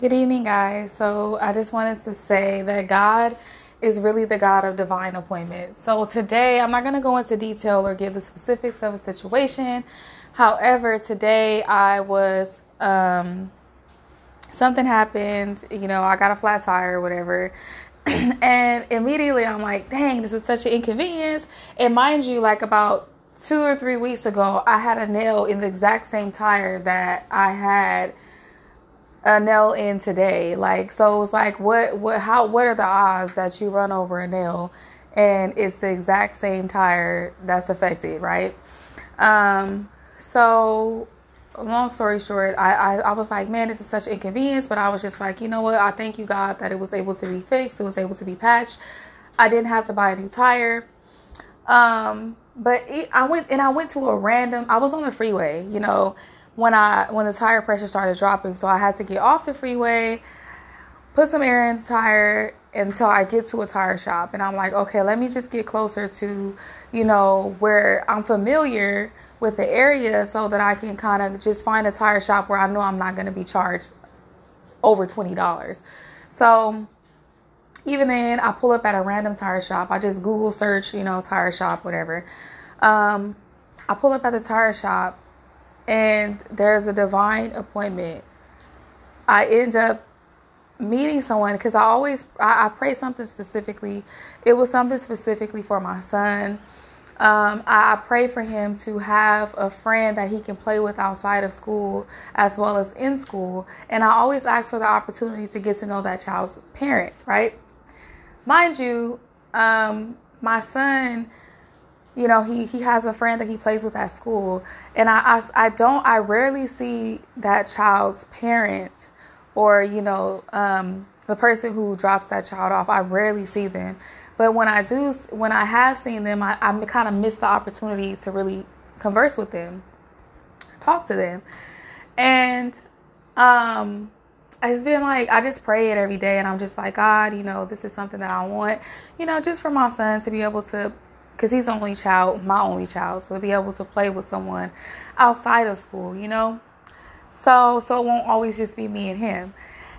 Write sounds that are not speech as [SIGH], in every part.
Good evening, guys. So, I just wanted to say that God is really the God of divine appointments. So, today I'm not going to go into detail or give the specifics of a situation. However, today I was, um, something happened, you know, I got a flat tire or whatever. [CLEARS THROAT] and immediately I'm like, dang, this is such an inconvenience. And mind you, like about two or three weeks ago, I had a nail in the exact same tire that I had a nail in today. Like so it was like what what how what are the odds that you run over a nail and it's the exact same tire that's affected, right? Um so long story short, I, I, I was like, man, this is such inconvenience, but I was just like, you know what? I thank you God that it was able to be fixed, it was able to be patched. I didn't have to buy a new tire. Um, but it, I went and I went to a random. I was on the freeway, you know, when I when the tire pressure started dropping. So I had to get off the freeway, put some air in the tire until I get to a tire shop. And I'm like, okay, let me just get closer to, you know, where I'm familiar with the area so that I can kind of just find a tire shop where I know I'm not going to be charged over $20. So even then, I pull up at a random tire shop. I just Google search, you know, tire shop, whatever. Um, I pull up at the tire shop and there's a divine appointment. I end up meeting someone because I always I, I, pray something specifically. It was something specifically for my son. Um, I, I pray for him to have a friend that he can play with outside of school as well as in school. And I always ask for the opportunity to get to know that child's parents, right? Mind you, um, my son you know he he has a friend that he plays with at school. And I, I i, don't i rarely see that child's parent or you know um, the person who drops that child off. I rarely see them. But when i do when i have seen them i, I kind of miss the opportunity to really converse with them talk to them. And um it's been like I just pray it every day, and I'm just like God, you know, this is something that I want, you know, just for my son to be able to because he's the only child, my only child, so to be able to play with someone outside of school, you know. So so it won't always just be me and him.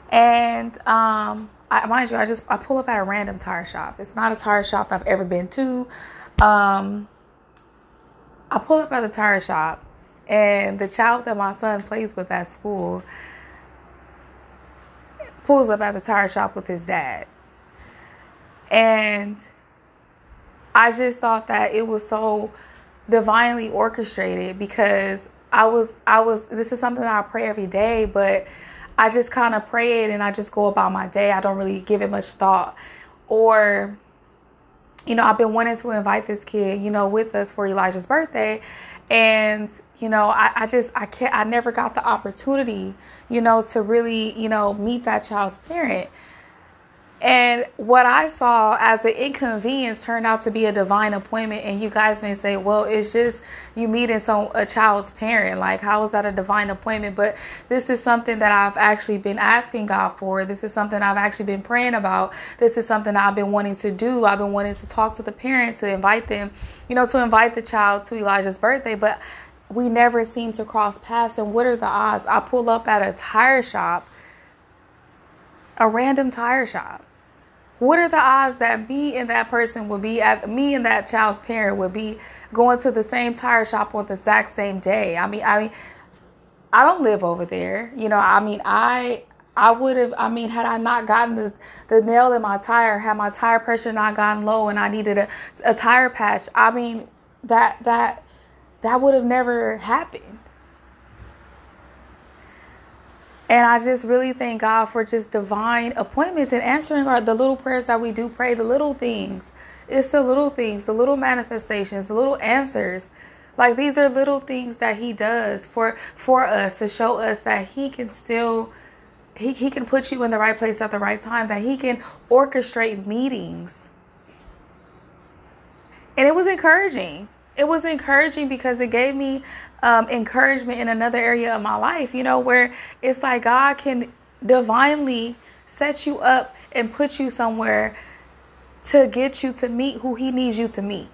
And um, I, mind you, I just I pull up at a random tire shop. It's not a tire shop I've ever been to. Um, I pull up at the tire shop, and the child that my son plays with at school pulls up at the tire shop with his dad. And I just thought that it was so divinely orchestrated because I was I was this is something I pray every day, but I just kind of pray it and I just go about my day. I don't really give it much thought. Or you know, I've been wanting to invite this kid, you know, with us for Elijah's birthday. And, you know, I, I just I can't I never got the opportunity, you know, to really, you know, meet that child's parent. And what I saw as an inconvenience turned out to be a divine appointment. And you guys may say, well, it's just you meeting some a child's parent. Like, how is that a divine appointment? But this is something that I've actually been asking God for. This is something I've actually been praying about. This is something I've been wanting to do. I've been wanting to talk to the parent, to invite them, you know, to invite the child to Elijah's birthday. But we never seem to cross paths. And what are the odds? I pull up at a tire shop, a random tire shop what are the odds that me and that person would be at me and that child's parent would be going to the same tire shop on the exact same day? I mean, I mean, I don't live over there. You know, I mean, I I would have. I mean, had I not gotten the the nail in my tire, had my tire pressure not gotten low, and I needed a a tire patch, I mean, that that that would have never happened. And I just really thank God for just divine appointments and answering our, the little prayers that we do pray, the little things. It's the little things, the little manifestations, the little answers. Like these are little things that he does for for us to show us that he can still he, he can put you in the right place at the right time, that he can orchestrate meetings. And it was encouraging. It was encouraging because it gave me um, encouragement in another area of my life, you know, where it's like God can divinely set you up and put you somewhere to get you to meet who He needs you to meet.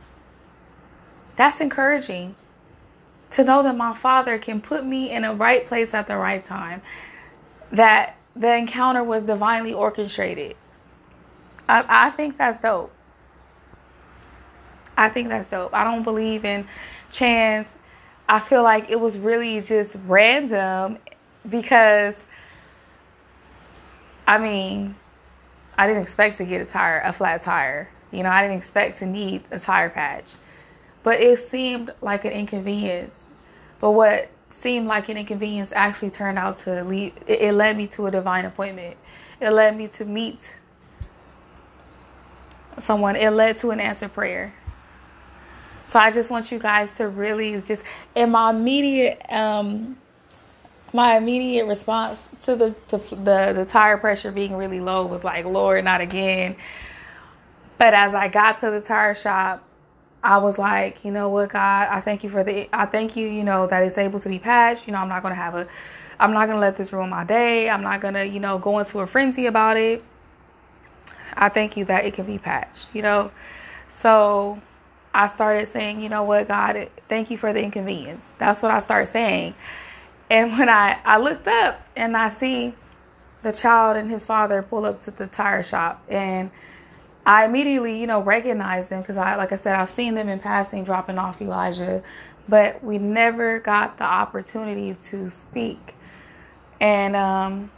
That's encouraging to know that my Father can put me in a right place at the right time. That the encounter was divinely orchestrated. I, I think that's dope. I think that's dope. I don't believe in chance. I feel like it was really just random because I mean, I didn't expect to get a tire, a flat tire. You know, I didn't expect to need a tire patch. But it seemed like an inconvenience. But what seemed like an inconvenience actually turned out to lead it, it led me to a divine appointment. It led me to meet someone. It led to an answered prayer. So I just want you guys to really just in my immediate um my immediate response to the to the the tire pressure being really low was like, Lord, not again. But as I got to the tire shop, I was like, you know what, God, I thank you for the I thank you, you know, that it's able to be patched. You know, I'm not gonna have a I'm not gonna let this ruin my day. I'm not gonna, you know, go into a frenzy about it. I thank you that it can be patched, you know. So I started saying, you know what, God, thank you for the inconvenience. That's what I started saying. And when I, I looked up and I see the child and his father pull up to the tire shop and I immediately, you know, recognized them because I, like I said, I've seen them in passing dropping off Elijah, but we never got the opportunity to speak. And um,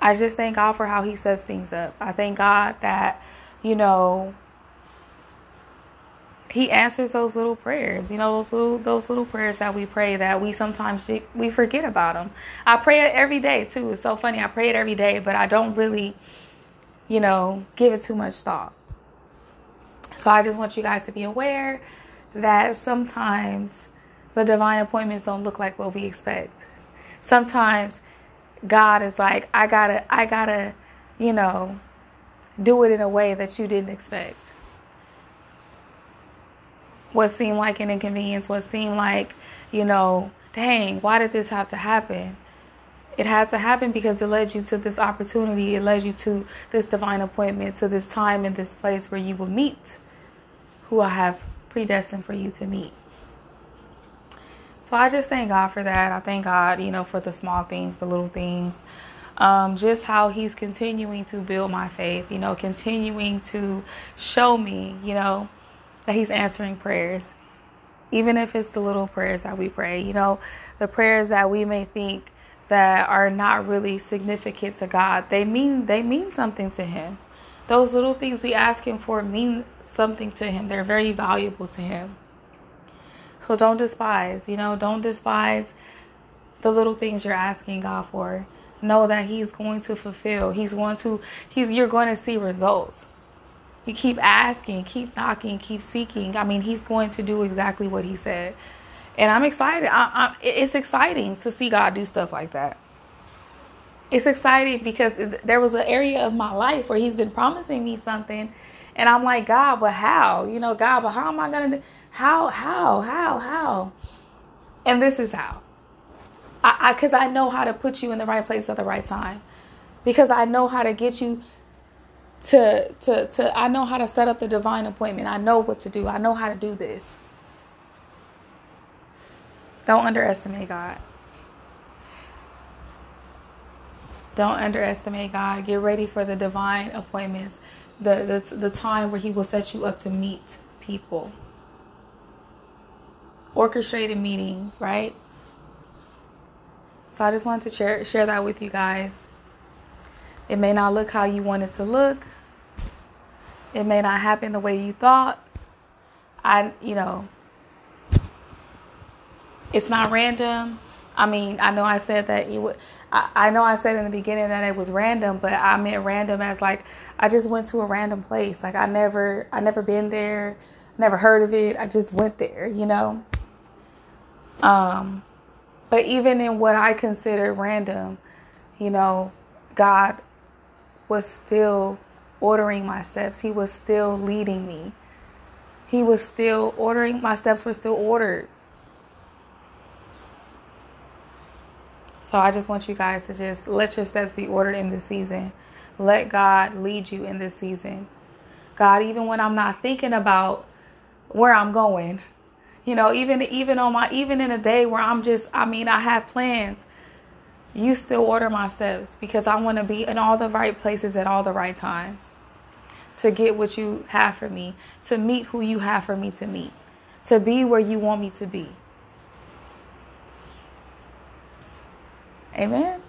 I just thank God for how He sets things up. I thank God that, you know, he answers those little prayers you know those little those little prayers that we pray that we sometimes we forget about them i pray it every day too. It's so funny. I pray it every day but i don't really you know give it too much thought. So i just want you guys to be aware that sometimes the divine appointments don't look like what we expect. Sometimes god is like i gotta i gotta you know do it in a way that you didn't expect what seemed like an inconvenience, what seemed like, you know, dang, why did this have to happen? It had to happen because it led you to this opportunity. It led you to this divine appointment, to this time and this place where you will meet who I have predestined for you to meet. So I just thank God for that. I thank God, you know, for the small things, the little things. Um, just how he's continuing to build my faith, you know, continuing to show me, you know, that He's answering prayers, even if it's the little prayers that we pray. You know, the prayers that we may think that are not really significant to God, they mean they mean something to Him. Those little things we ask Him for mean something to Him. They're very valuable to Him. So don't despise, you know, don't despise the little things you're asking God for. Know that He's going to fulfill. He's going to, He's, you're going to see results. You keep asking, keep knocking, keep seeking. I mean, he's going to do exactly what he said. And I'm excited. I, I, it's exciting to see God do stuff like that. It's exciting because there was an area of my life where he's been promising me something. And I'm like, God, but how? You know, God, but how am I going to? How, how, how, how? And this is how. I, I, I know how to put you in the right place at the right time. Because I know how to get you to to to I know how to set up the divine appointment. I know what to do. I know how to do this. Don't underestimate God. Don't underestimate God. Get ready for the divine appointments, the, the, the time where He will set you up to meet people. Orchestrated meetings, right? So I just wanted to share, share that with you guys. It may not look how you want it to look. It may not happen the way you thought. I, you know, it's not random. I mean, I know I said that it would. I, I know I said in the beginning that it was random, but I meant random as like I just went to a random place. Like I never, I never been there, never heard of it. I just went there, you know. Um, but even in what I consider random, you know, God was still ordering my steps. He was still leading me. He was still ordering, my steps were still ordered. So I just want you guys to just let your steps be ordered in this season. Let God lead you in this season. God, even when I'm not thinking about where I'm going, you know, even even on my even in a day where I'm just I mean, I have plans you still order my steps because I want to be in all the right places at all the right times to get what you have for me, to meet who you have for me to meet, to be where you want me to be. Amen.